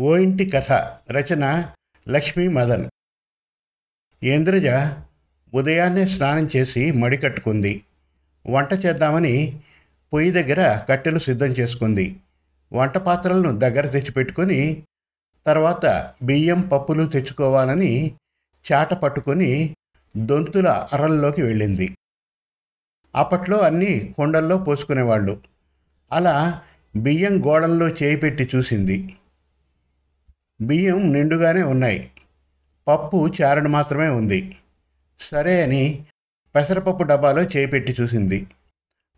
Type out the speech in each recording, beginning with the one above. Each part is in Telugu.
ఓ ఇంటి కథ రచన లక్ష్మీ మదన్. ఇంద్రజ ఉదయాన్నే స్నానం చేసి మడి కట్టుకుంది. వంట చేద్దామని పొయ్యి దగ్గర కట్టెలు సిద్ధం చేసుకుంది. వంట పాత్రలను దగ్గర తెచ్చిపెట్టుకొని తర్వాత బియ్యం పప్పులు తెచ్చుకోవాలని చాట పట్టుకొని దొంతుల అరల్లోకి వెళ్ళింది. అప్పట్లో అన్నీ కుండల్లో పోసుకునేవాళ్ళు. అలా బియ్యం గోడల్లో చేయి పెట్టి చూసింది. బియ్యం నిండుగానే ఉన్నాయి. పప్పు చారణ మాత్రమే ఉంది. సరే అని పెసరపప్పు డబ్బాలో చేయి పెట్టి చూసింది.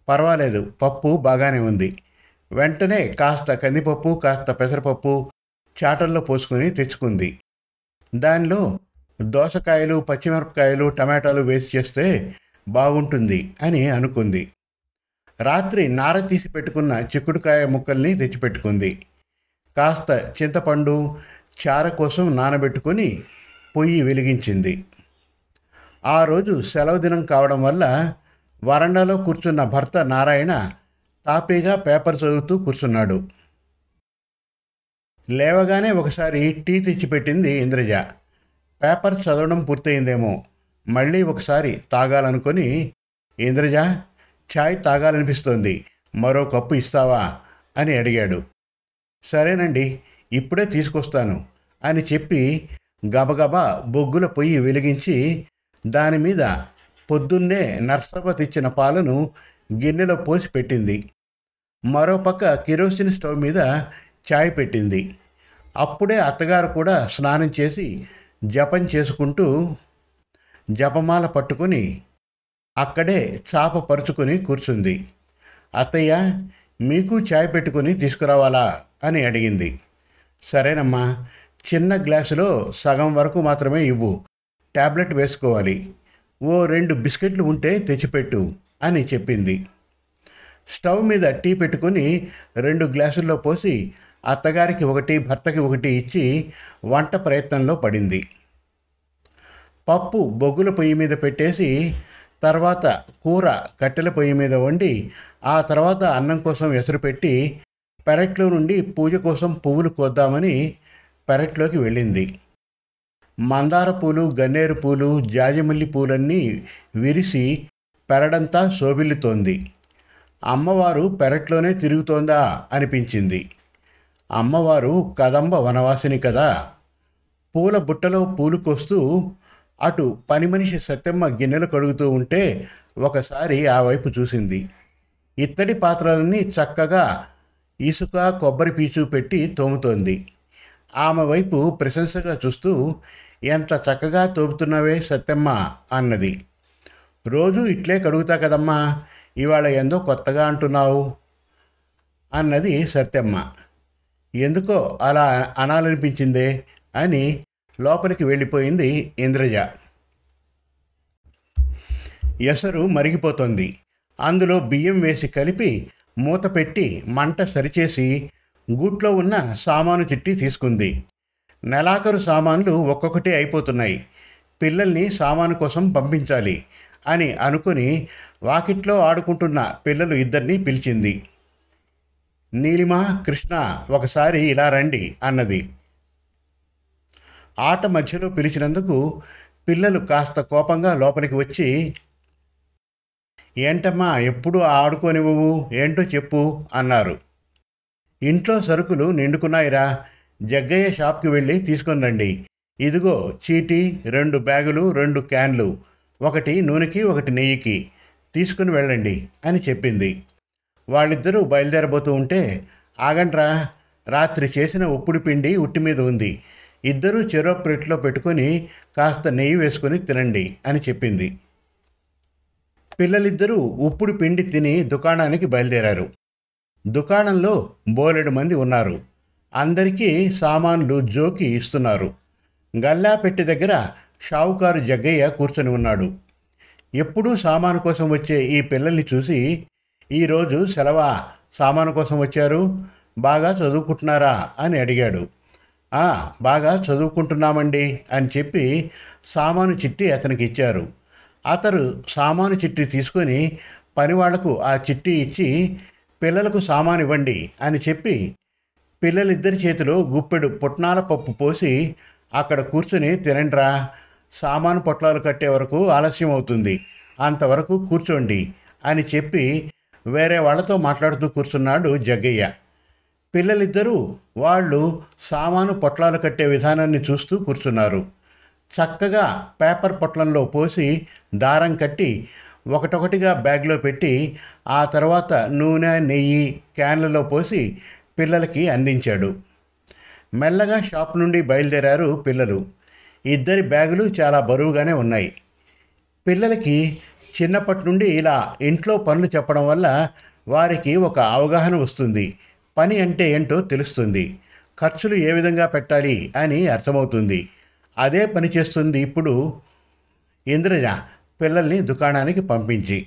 పర్వాలేదు పప్పు బాగానే ఉంది. వెంటనే కాస్త కందిపప్పు కాస్త పెసరపప్పు చాటల్లో పోసుకొని తెచ్చుకుంది. దానిలో దోసకాయలు పచ్చిమిరపకాయలు టమాటాలు వేసి చేస్తే బాగుంటుంది అని అనుకుంది. రాత్రి నార తీసి పెట్టుకున్న చిక్కుడుకాయ ముక్కల్ని తెచ్చిపెట్టుకుంది. కాస్త చింతపండు చార కోసం నానబెట్టుకొని పొయ్యి వెలిగించింది. ఆ రోజు సెలవు దినం కావడం వల్ల వరండాలో కూర్చున్న భర్త నారాయణ తాపీగా పేపర్ చదువుతూ కూర్చున్నాడు. లేవగానే ఒకసారి టీ తెచ్చిపెట్టింది ఇంద్రజ. పేపర్ చదవడం పూర్తయిందేమో. మళ్ళీ ఒకసారి తాగాలనుకొని ఇంద్రజ ఛాయ్ తాగాలనిపిస్తోంది. మరో కప్పు ఇస్తావా? అని అడిగాడు. సరేనండి ఇప్పుడే తీసుకొస్తాను అని చెప్పి గబగబా బొగ్గుల పొయ్యి వెలిగించి దాని మీద పొద్దున్నే నర్సవ్వ తెచ్చిన పాలను గిన్నెలో పోసి పెట్టింది. మరోపక్క కిరోసిన్ స్టవ్ మీద చాయ్ పెట్టింది. అప్పుడే అత్తగారు కూడా స్నానం చేసి జపం చేసుకుంటూ జపమాల పట్టుకొని అక్కడే చాప పరుచుకొని కూర్చుంది. అత్తయ్య మీకు చాయ్ పెట్టుకొని తీసుకురావాలా? అని అడిగింది. సరేనమ్మా చిన్న గ్లాసులో సగం వరకు మాత్రమే ఇవ్వు. ట్యాబ్లెట్ వేసుకోవాలి. ఓ రెండు బిస్కెట్లు ఉంటే తెచ్చిపెట్టు అని చెప్పింది. స్టవ్ మీద టీ పెట్టుకొని రెండు గ్లాసుల్లో పోసి అత్తగారికి ఒకటి భర్తకి ఒకటి ఇచ్చి వంట ప్రయత్నంలో పడింది. పప్పు బొగ్గుల పొయ్యి మీద పెట్టేసి తర్వాత కూర కట్టెల పొయ్యి మీద వండి ఆ తర్వాత అన్నం కోసం ఎసరు పెట్టి పెరట్లో నుండి పూజ కోసం పువ్వులు కోద్దామని పెరట్లోకి వెళ్ళింది. మందార పూలు గన్నేరు పూలు జాజమల్లి పూలన్నీ విరిసి పెరడంతా శోభిల్లుతోంది. అమ్మవారు పెరట్లోనే తిరుగుతోందా అనిపించింది. అమ్మవారు కదంబ వనవాసిని కదా. పూల బుట్టలో పూలు కోస్తూ అటు పని మనిషి సత్యమ్మ గిన్నెలు కడుగుతూ ఉంటే ఒకసారి ఆ వైపు చూసింది. ఇత్తడి పాత్రలన్నీ చక్కగా ఇసుక కొబ్బరి పీచు పెట్టి తోముతోంది. ఆమె వైపు ప్రశంసగా చూస్తూ ఎంత చక్కగా తోపుతున్నావే సత్యమ్మ అన్నది. రోజు ఇట్లే కడుగుతా కదమ్మా ఇవాళ ఎందో కొత్తగా అంటున్నావు అన్నది సత్యమ్మ. ఎందుకో అలా అనాలనిపించిందే అని లోపలికి వెళ్ళిపోయింది ఇంద్రజ. ఎసరు మరిగిపోతుంది. అందులో బియ్యం వేసి కలిపి మూత పెట్టి మంట సరిచేసి గూట్లో ఉన్న సామాను చిట్టి తీసుకుంది. నెలాఖరు సామాన్లు ఒక్కొక్కటి అయిపోతున్నాయి. పిల్లల్ని సామాను కోసం పంపించాలి అని అనుకుని వాకిట్లో ఆడుకుంటున్న పిల్లలు ఇద్దరిని పిలిచింది. నీలిమ కృష్ణ ఒకసారి ఇలా రండి అన్నది. ఆట మధ్యలో పిలిచినందుకు పిల్లలు కాస్త కోపంగా లోపలికి వచ్చి ఏంటమ్మా ఎప్పుడు ఆడుకోనివ్వవు? ఏంటో చెప్పు అన్నారు. ఇంట్లో సరుకులు నిండుకున్నాయిరా. జగ్గయ్య షాప్కి వెళ్ళి తీసుకొని రండి ఇదిగో చీటీ రెండు బ్యాగులు రెండు క్యాన్లు. ఒకటి నూనెకి ఒకటి నెయ్యికి. తీసుకుని వెళ్ళండి అని చెప్పింది. వాళ్ళిద్దరూ బయలుదేరబోతూ ఉంటే ఆగండ్రా రాత్రి చేసిన ఉప్పుడు పిండి ఉట్టి మీద ఉంది. ఇద్దరూ చెరో ప్లేట్లో పెట్టుకొని కాస్త నెయ్యి వేసుకొని తినండి అని చెప్పింది. పిల్లలిద్దరూ ఉప్పుడు పిండి తిని దుకాణానికి బయలుదేరారు. దుకాణంలో బోలెడు మంది ఉన్నారు. అందరికీ సామాన్లు జోకి ఇస్తున్నారు. గల్లా పెట్టి దగ్గర షావుకారు జగ్గయ్య కూర్చొని ఉన్నాడు. ఎప్పుడూ సామాను కోసం వచ్చే ఈ పిల్లల్ని చూసి ఈరోజు సెలవా? సామాను కోసం వచ్చారు? బాగా చదువుకుంటున్నారా? అని అడిగాడు. బాగా చదువుకుంటున్నామండి అని చెప్పి సామాను చిట్టి అతనికి ఇచ్చారు. అతడు సామాను చిట్టి తీసుకొని పనివాళ్ళకు ఆ చిట్టి ఇచ్చి పిల్లలకు సామాను ఇవ్వండి అని చెప్పి పిల్లలిద్దరి చేతిలో గుప్పెడు పుట్నాల పప్పు పోసి అక్కడ కూర్చుని తినండ్రా సామాను పొట్లాలు కట్టే వరకు ఆలస్యం అవుతుంది అంతవరకు కూర్చోండి అని చెప్పి వేరే వాళ్ళతో మాట్లాడుతూ కూర్చున్నాడు జగ్గయ్య. పిల్లలిద్దరూ వాళ్ళు సామాను పొట్లాలు కట్టే విధానాన్ని చూస్తూ కూర్చున్నారు. చక్కగా పేపర్ పొట్లంలో పోసి దారం కట్టి ఒకటొకటిగా బ్యాగ్లో పెట్టి ఆ తర్వాత నూనె నెయ్యి క్యాన్లలో పోసి పిల్లలకి అందించాడు. మెల్లగా షాప్ నుండి బయలుదేరారు పిల్లలు. ఇద్దరి బ్యాగులు చాలా బరువుగానే ఉన్నాయి. పిల్లలకి చిన్నప్పటి నుండి ఇలా ఇంట్లో పనులు చెప్పడం వల్ల వారికి ఒక అవగాహన వస్తుంది. పని అంటే ఏంటో తెలుస్తుంది. ఖర్చులు ఏ విధంగా పెట్టాలి అని అర్థమవుతుంది. అదే పని చేస్తుంది ఇప్పుడు ఇంద్రజ పిల్లల్ని దుకాణానికి పంపించి.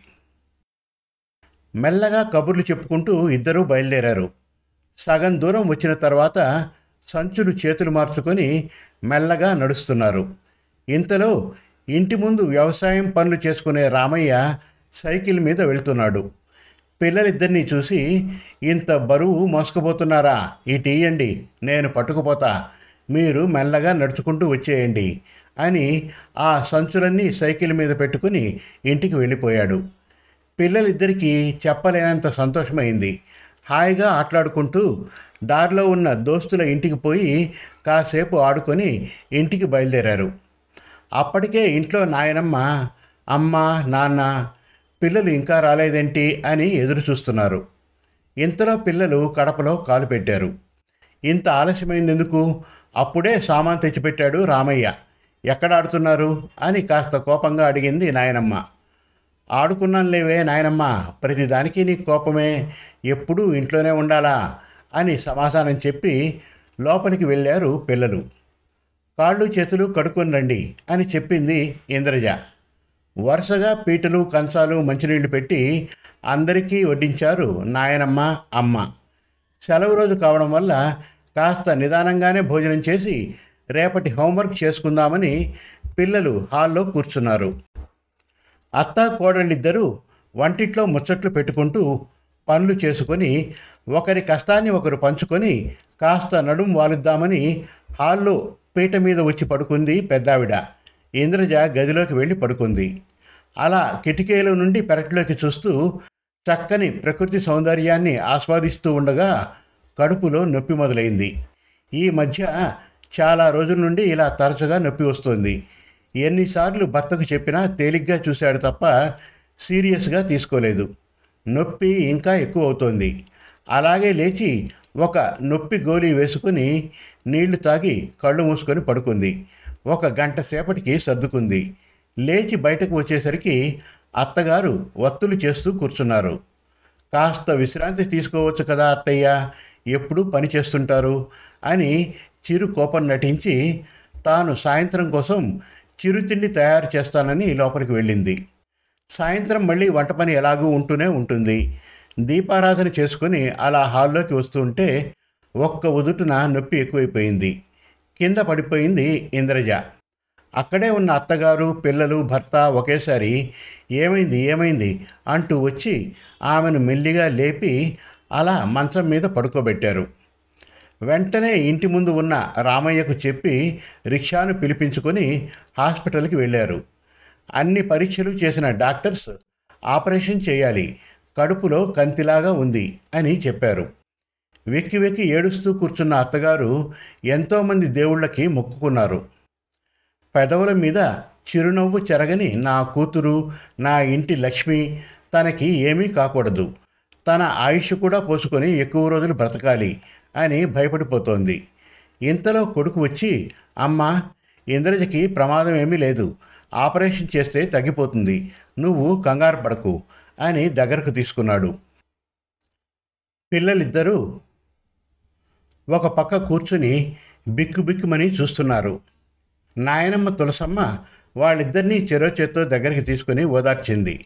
మెల్లగా కబుర్లు చెప్పుకుంటూ ఇద్దరూ బయలుదేరారు. సగం దూరం వచ్చిన తర్వాత సంచులు చేతులు మార్చుకొని మెల్లగా నడుస్తున్నారు. ఇంతలో ఇంటి ముందు వ్యవసాయం పనులు చేసుకునే రామయ్య సైకిల్ మీద వెళ్తున్నాడు. పిల్లలిద్దరినీ చూసి ఇంత బరువు మోసుకుపోతున్నారా? ఇటీయండి నేను పట్టుకుపోతా. మీరు మెల్లగా నడుచుకుంటూ వచ్చేయండి అని ఆ సంచులన్నీ సైకిల్ మీద పెట్టుకుని ఇంటికి వెళ్ళిపోయాడు. పిల్లలిద్దరికీ చెప్పలేనంత సంతోషమైంది. హాయిగా ఆటలాడుకుంటూ దారిలో ఉన్న దోస్తుల ఇంటికి పోయి కాసేపు ఆడుకొని ఇంటికి బయలుదేరారు. అప్పటికే ఇంట్లో నాయనమ్మ అమ్మ నాన్న పిల్లలు ఇంకా రాలేదేంటి అని ఎదురు చూస్తున్నారు. ఇంతలో పిల్లలు కడపలో కాలు పెట్టారు. ఇంత ఆలస్యమైంది ఎందుకు అప్పుడే సామాన్ తెచ్చిపెట్టాడు రామయ్య. ఎక్కడ ఆడుతున్నారు? అని కాస్త కోపంగా అడిగింది నాయనమ్మ. ఆడుకున్నాను లేవే నాయనమ్మ ప్రతిదానికి నీకు కోపమే. ఎప్పుడూ ఇంట్లోనే ఉండాలా? అని సమాధానం చెప్పి లోపలికి వెళ్ళారు పిల్లలు. కాళ్ళు చేతులు కడుక్కొని రండి అని చెప్పింది ఇంద్రజ. వరుసగా పీటలు కంచాలు మంచినీళ్ళు పెట్టి అందరికీ వడ్డించారు నాయనమ్మ అమ్మ. సెలవు రోజు కావడం వల్ల కాస్త నిదానంగానే భోజనం చేసి రేపటి హోంవర్క్ చేసుకుందామని పిల్లలు హాల్లో కూర్చున్నారు. అత్త కోడళ్ళిద్దరూ వంటిట్లో ముచ్చట్లు పెట్టుకుంటూ పనులు చేసుకొని ఒకరి కష్టాన్ని ఒకరు పంచుకొని కాస్త నడుం వాలుద్దామని హాల్లో పీట మీద వచ్చి పడుకుంది పెద్దావిడ. ఇంద్రజ గదిలోకి వెళ్ళి పడుకుంది. అలా కిటికీల నుండి పెరట్లోకి చూస్తూ చక్కని ప్రకృతి సౌందర్యాన్ని ఆస్వాదిస్తూ ఉండగా కడుపులో నొప్పి మొదలైంది. ఈ మధ్య చాలా రోజుల నుండి ఇలా తరచుగా నొప్పి వస్తుంది. ఎన్నిసార్లు భర్తకు చెప్పినా తేలిగ్గా చూశాడు తప్ప సీరియస్గా తీసుకోలేదు. నొప్పి ఇంకా ఎక్కువ అవుతోంది. అలాగే లేచి ఒక నొప్పి గోళీ వేసుకుని నీళ్ళు తాగి కళ్ళు మూసుకొని పడుకుంది. ఒక గంట సేపటికి సర్దుకుంది. లేచి బయటకు వచ్చేసరికి అత్తగారు వత్తులు చేస్తూ కూర్చున్నారు. కాస్త విశ్రాంతి తీసుకోవచ్చు కదా అత్తయ్య ఎప్పుడూ పని చేస్తుంటారు? అని చిరు కోపం నటించి తాను సాయంత్రం కోసం చిరుతిండి తయారు చేస్తానని లోపలికి వెళ్ళింది. సాయంత్రం మళ్ళీ వంట పని ఎలాగూ ఉంటూనే ఉంటుంది. దీపారాధన చేసుకుని అలా హాల్లోకి వస్తుంటే ఒక్క ఉదుటున నొప్పి ఎక్కువైపోయింది. కింద పడిపోయింది ఇంద్రజ. అక్కడే ఉన్న అత్తగారు పిల్లలు భర్త ఒకేసారి ఏమైంది ఏమైంది అంటూ వచ్చి ఆమెను మెల్లిగా లేపి అలా మంచం మీద పడుకోబెట్టారు. వెంటనే ఇంటి ముందు ఉన్న రామయ్యకు చెప్పి రిక్షాను పిలిపించుకొని హాస్పిటల్కి వెళ్ళారు. అన్ని పరీక్షలు చేసిన డాక్టర్స్ ఆపరేషన్ చేయాలి కడుపులో కంతిలాగా ఉంది అని చెప్పారు. వెక్కి వెక్కి ఏడుస్తూ కూర్చున్న అత్తగారు ఎంతోమంది దేవుళ్ళకి మొక్కుకున్నారు. పెదవుల మీద చిరునవ్వు చెరగని నా కూతురు నా ఇంటి లక్ష్మి తనకి ఏమీ కాకూడదు. తన ఆయుష్ కూడా పోసుకొని ఎక్కువ రోజులు బ్రతకాలి అని భయపడిపోతోంది. ఇంతలో కొడుకు వచ్చి అమ్మ ఇంద్రజకి ప్రమాదం ఏమీ లేదు. ఆపరేషన్ చేస్తే తగ్గిపోతుంది. నువ్వు కంగారు పడకు అని దగ్గరకు తీసుకున్నాడు. పిల్లలిద్దరూ ఒక పక్క కూర్చుని బిక్కు బిక్కుమని చూస్తున్నారు. నాయనమ్మ తులసమ్మ వాళ్ళిద్దరినీ చెరో చేత్తో దగ్గరికి తీసుకుని ఓదార్చింది.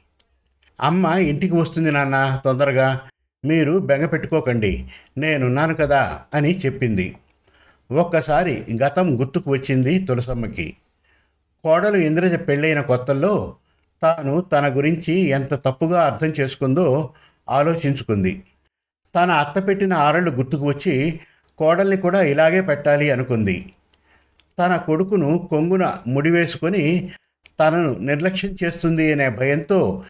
అమ్మ ఇంటికి వస్తుంది నాన్న తొందరగా. మీరు బెంగ పెట్టుకోకండి నేనున్నాను కదా అని చెప్పింది. ఒక్కసారి గతం గుర్తుకు వచ్చింది తులసమ్మకి. కోడలు ఇంద్రజ పెళ్ళైన కొత్తల్లో తాను తన గురించి ఎంత తప్పుగా అర్థం చేసుకుందో ఆలోచించుకుంది. తన అత్త పెట్టిన ఆరళ్ళు గుర్తుకు వచ్చి కోడల్ని కూడా ఇలాగే పెట్టాలి అనుకుంది. తన కొడుకును కొంగున ముడివేసుకొని తనను నిర్లక్ష్యం చేస్తుంది అనే భయంతో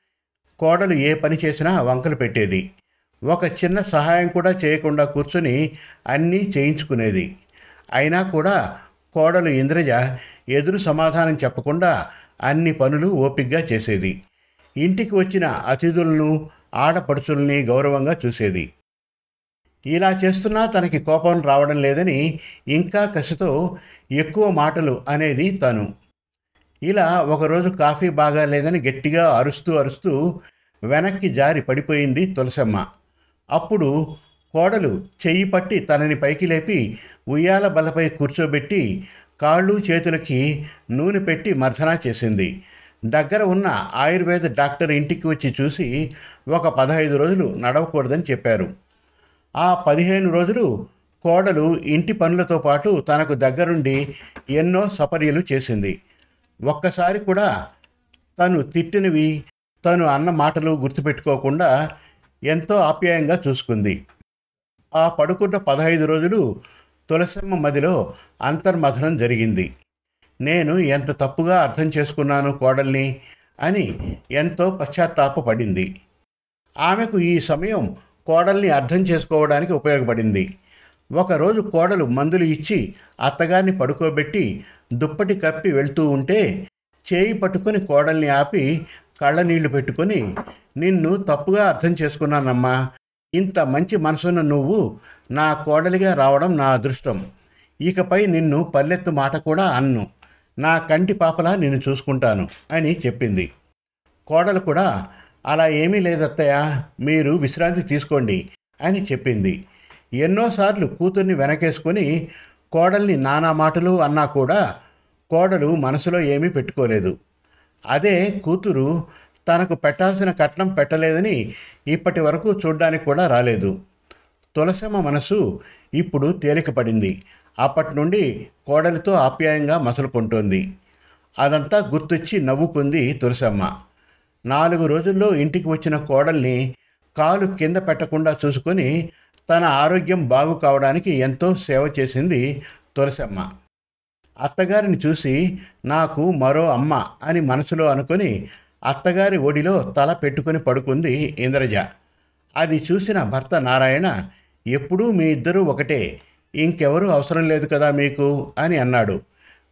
కోడలు ఏ పని చేసినా వంకలు పెట్టేది. ఒక చిన్న సహాయం కూడా చేయకుండా కూర్చొని అన్నీ చేయించుకునేది. అయినా కూడా కోడలు ఇంద్రజ ఎదురు సమాధానం చెప్పకుండా అన్ని పనులు ఓపిగ్గా చేసేది. ఇంటికి వచ్చిన అతిథులను ఆడపడుచుల్ని గౌరవంగా చూసేది. ఇలా చేస్తున్నా తనకి కోపం రావడం లేదని ఇంకా కసితో ఎక్కువ మాటలు అనేది తను ఇలా ఒకరోజు కాఫీ బాగా లేదని గట్టిగా అరుస్తూ అరుస్తూ వెనక్కి జారి పడిపోయింది తులసమ్మ. అప్పుడు కోడలు చెయ్యి పట్టి తనని పైకి లేపి ఉయ్యాల బలపై కూర్చోబెట్టి కాళ్ళు చేతులకి నూనె పెట్టి మర్దనా చేసింది. దగ్గర ఉన్న ఆయుర్వేద డాక్టర్ ఇంటికి వచ్చి చూసి ఒక పదహైదు రోజులు నడవకూడదని చెప్పారు. ఆ పదిహేను రోజులు కోడలు ఇంటి పనులతో పాటు తనకు దగ్గరుండి ఎన్నో సపర్యలు చేసింది. ఒక్కసారి కూడా తను తిట్టినవి తను అన్న మాటలు గుర్తుపెట్టుకోకుండా ఎంతో ఆప్యాయంగా చూసుకుంది. ఆ పడుకున్న పదహైదు రోజులు తులసమ్మ మదిలో అంతర్మథనం జరిగింది. నేను ఎంత తప్పుగా అర్థం చేసుకున్నాను కోడల్ని అని ఎంతో పశ్చాత్తాపపడింది. ఆమెకు ఈ సమయం కోడల్ని అర్థం చేసుకోవడానికి ఉపయోగపడింది. ఒకరోజు కోడలు మందులు ఇచ్చి అత్తగారిని పడుకోబెట్టి దుప్పటి కప్పి వెళ్తూ ఉంటే చేయి పట్టుకొని కోడల్ని ఆపి కళ్ళ నీళ్ళు పెట్టుకొని నిన్ను తప్పుగా అర్థం చేసుకున్నానమ్మా. ఇంత మంచి మనసున్న నువ్వు నా కోడలిగా రావడం నా అదృష్టం. ఇకపై నిన్ను పల్లెత్తు మాట కూడా అన్ను. నా కంటి పాపలా నిన్ను చూసుకుంటాను అని చెప్పింది. కోడలు కూడా అలా ఏమీ లేదత్తయ్య. మీరు విశ్రాంతి తీసుకోండి అని చెప్పింది. ఎన్నోసార్లు కూతుర్ని వెనకేసుకొని కోడల్ని నానా మాటలు అన్నా కూడా కోడలు మనసులో ఏమీ పెట్టుకోలేదు. అదే కూతురు తనకు పెట్టాల్సిన కట్నం పెట్టలేదని ఇప్పటి వరకు చూడ్డానికి కూడా రాలేదు. తులసమ్మ మనసు ఇప్పుడు తేలికపడింది. అప్పటి నుండి కోడలితో ఆప్యాయంగా మసలుకుంటోంది. అదంతా గుర్తొచ్చి నవ్వుకుంది తులసమ్మ. నాలుగు రోజుల్లో ఇంటికి వచ్చిన కోడల్ని కాలు కింద పెట్టకుండా చూసుకొని తన ఆరోగ్యం బాగు కావడానికి ఎంతో సేవ చేసింది తులసమ్మ. అత్తగారిని చూసి నాకు మరో అమ్మ అని మనసులో అనుకొని అత్తగారి ఒడిలో తల పెట్టుకుని పడుకుంది ఇంద్రజ. అది చూసిన భర్త నారాయణ ఎప్పుడూ మీ ఇద్దరూ ఒకటే ఇంకెవరూ అవసరం లేదు కదా మీకు? అని అన్నాడు.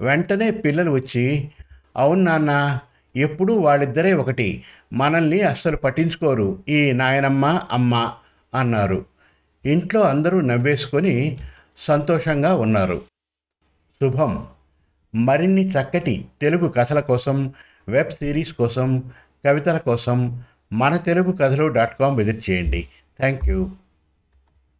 వెంటనే పిల్లలు వచ్చి అవును నాన్న ఎప్పుడూ వాళ్ళిద్దరే ఒకటి మనల్ని అస్సలు పట్టించుకోరు ఈ నాయనమ్మ అమ్మ అన్నారు. ఇంట్లో అందరూ నవ్వేసుకొని సంతోషంగా ఉన్నారు. శుభం. మరిన్ని చక్కటి తెలుగు కథల కోసం వెబ్ సిరీస్ కోసం కవితల కోసం మన తెలుగు కథలు డాట్ కామ్ విజిట్ చేయండి. Thank you.